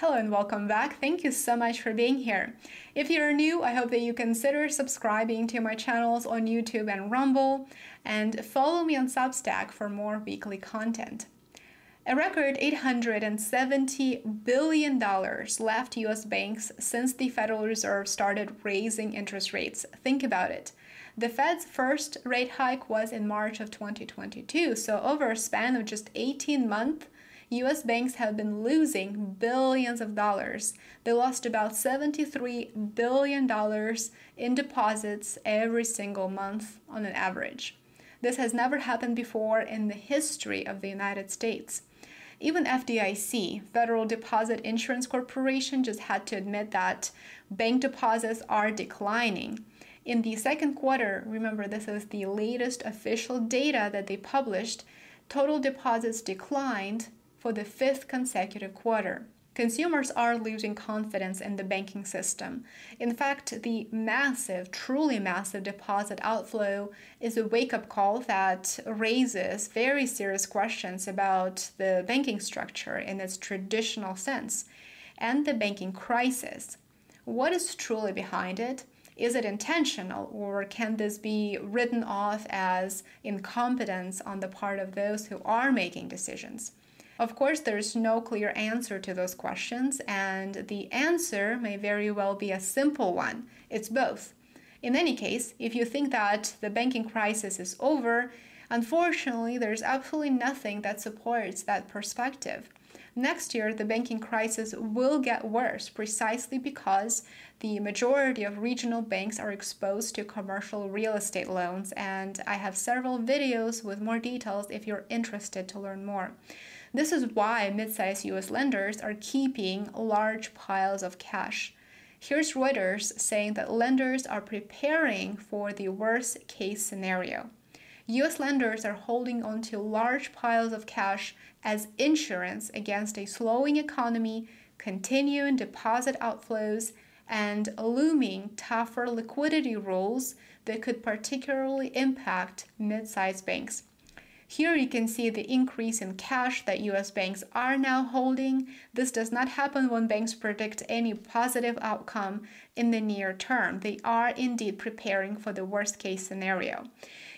Hello and welcome back. Thank you so much for being here. If you're new, I hope that you consider subscribing to my channels on YouTube and Rumble and follow me on Substack for more weekly content. A record $870 billion left US banks since the Federal Reserve started raising interest rates. Think about it. The Fed's first rate hike was in March of 2022, so over a span of just 18 months, US banks have been losing billions of dollars. They lost about $73 billion in deposits every single month on an average. This has never happened before in the history of the United States. Even FDIC, Federal Deposit Insurance Corporation, just had to admit that bank deposits are declining. In the second quarter, remember this is the latest official data that they published, total deposits declined for the fifth consecutive quarter. Consumers are losing confidence in the banking system. In fact, the massive, truly massive deposit outflow is a wake up call that raises very serious questions about the banking structure in its traditional sense and the banking crisis. What is truly behind it? Is it intentional, or can this be written off as incompetence on the part of those who are making decisions? Of course, there's no clear answer to those questions, and the answer may very well be a simple one it's both. In any case, if you think that the banking crisis is over, unfortunately, there's absolutely nothing that supports that perspective. Next year, the banking crisis will get worse precisely because the majority of regional banks are exposed to commercial real estate loans, and I have several videos with more details if you're interested to learn more. This is why mid-sized US lenders are keeping large piles of cash. Here's Reuters saying that lenders are preparing for the worst case scenario. US lenders are holding onto large piles of cash as insurance against a slowing economy, continuing deposit outflows, and looming tougher liquidity rules that could particularly impact mid sized banks. Here you can see the increase in cash that US banks are now holding. This does not happen when banks predict any positive outcome in the near term. They are indeed preparing for the worst case scenario.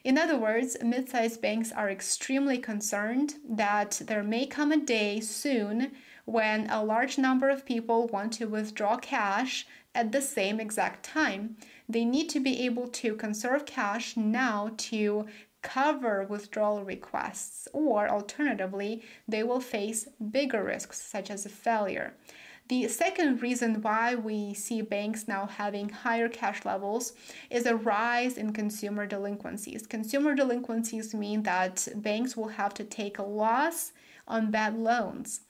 In other words, mid sized banks are extremely concerned that there may come a day soon when a large number of people want to withdraw cash at the same exact time. They need to be able to conserve cash now to cover withdrawal requests, or alternatively, they will face bigger risks such as a failure. The second reason why we see banks now having higher cash levels is a rise in consumer delinquencies. Consumer delinquencies mean that banks will have to take a loss on bad loans.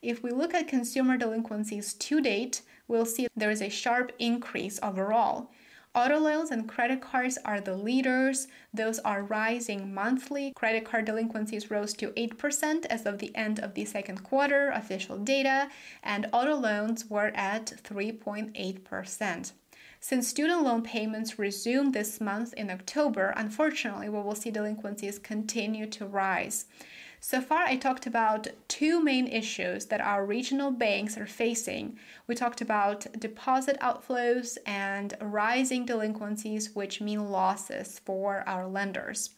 If we look at consumer delinquencies to date, we'll see there is a sharp increase overall. Auto loans and credit cards are the leaders. Those are rising monthly. Credit card delinquencies rose to 8% as of the end of the second quarter, official data, and auto loans were at 3.8%. Since student loan payments resumed this month in October, unfortunately, we will see delinquencies continue to rise. So far, I talked about two main issues that our regional banks are facing. We talked about deposit outflows and rising delinquencies, which mean losses for our lenders.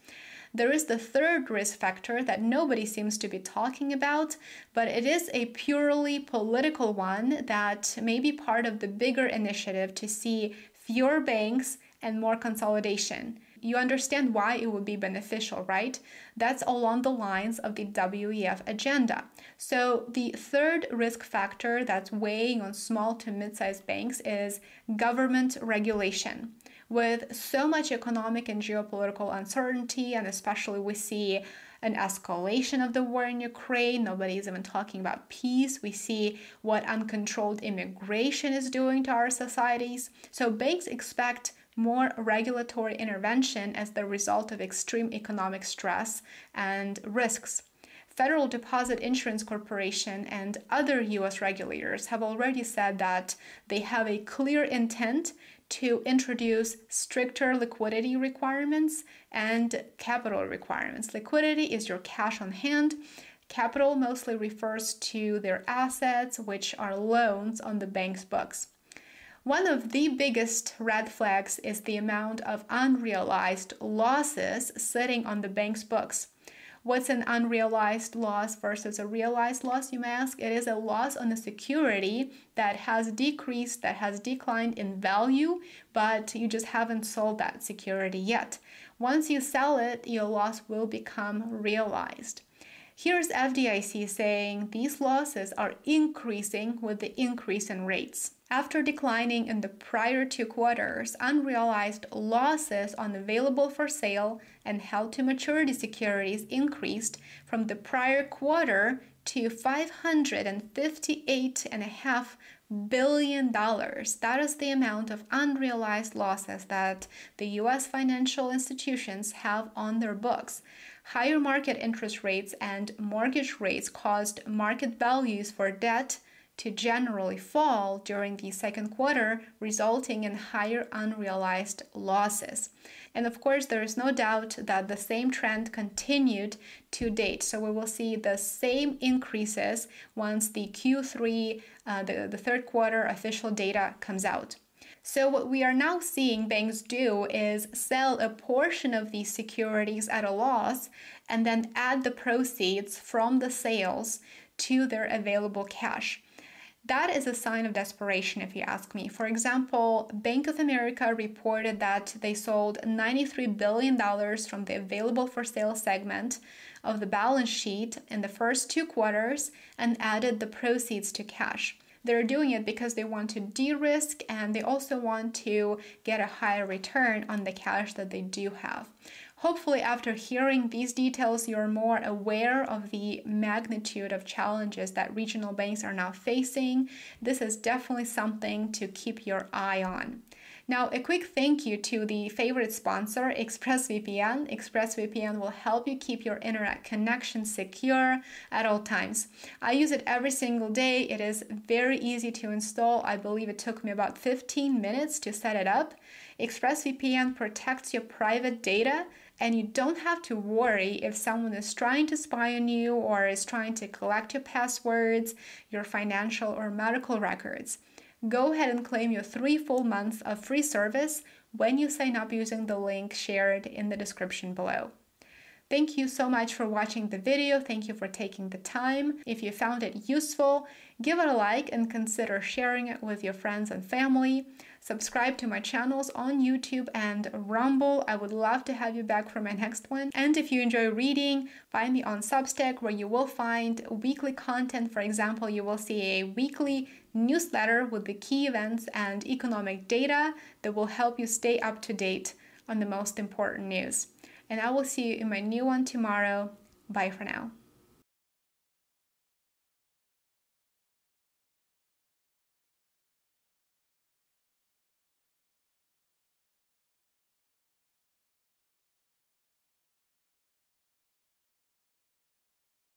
There is the third risk factor that nobody seems to be talking about, but it is a purely political one that may be part of the bigger initiative to see fewer banks and more consolidation you understand why it would be beneficial, right? That's along the lines of the WEF agenda. So, the third risk factor that's weighing on small to mid sized banks is government regulation. With so much economic and geopolitical uncertainty, and especially we see an escalation of the war in Ukraine. Nobody is even talking about peace. We see what uncontrolled immigration is doing to our societies. So, banks expect more regulatory intervention as the result of extreme economic stress and risks. Federal Deposit Insurance Corporation and other US regulators have already said that they have a clear intent to introduce stricter liquidity requirements and capital requirements. Liquidity is your cash on hand. Capital mostly refers to their assets, which are loans on the bank's books. One of the biggest red flags is the amount of unrealized losses sitting on the bank's books. What's an unrealized loss versus a realized loss, you may ask? It is a loss on a security that has decreased, that has declined in value, but you just haven't sold that security yet. Once you sell it, your loss will become realized. Here's FDIC saying these losses are increasing with the increase in rates. After declining in the prior two quarters, unrealized losses on available for sale and held to maturity securities increased from the prior quarter to $558.5 billion. That is the amount of unrealized losses that the US financial institutions have on their books. Higher market interest rates and mortgage rates caused market values for debt to generally fall during the second quarter, resulting in higher unrealized losses. And of course, there is no doubt that the same trend continued to date. So we will see the same increases once the Q3, uh, the, the third quarter official data comes out. So, what we are now seeing banks do is sell a portion of these securities at a loss and then add the proceeds from the sales to their available cash. That is a sign of desperation, if you ask me. For example, Bank of America reported that they sold $93 billion from the available for sale segment of the balance sheet in the first two quarters and added the proceeds to cash. They're doing it because they want to de risk and they also want to get a higher return on the cash that they do have. Hopefully, after hearing these details, you're more aware of the magnitude of challenges that regional banks are now facing. This is definitely something to keep your eye on. Now, a quick thank you to the favorite sponsor, ExpressVPN. ExpressVPN will help you keep your internet connection secure at all times. I use it every single day. It is very easy to install. I believe it took me about 15 minutes to set it up. ExpressVPN protects your private data and you don't have to worry if someone is trying to spy on you or is trying to collect your passwords, your financial or medical records. Go ahead and claim your three full months of free service when you sign up using the link shared in the description below. Thank you so much for watching the video. Thank you for taking the time. If you found it useful, give it a like and consider sharing it with your friends and family. Subscribe to my channels on YouTube and Rumble. I would love to have you back for my next one. And if you enjoy reading, find me on Substack where you will find weekly content. For example, you will see a weekly newsletter with the key events and economic data that will help you stay up to date on the most important news and I will see you in my new one tomorrow. Bye for now.